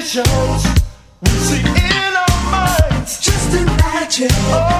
visions we see in our minds. Just imagine. Oh.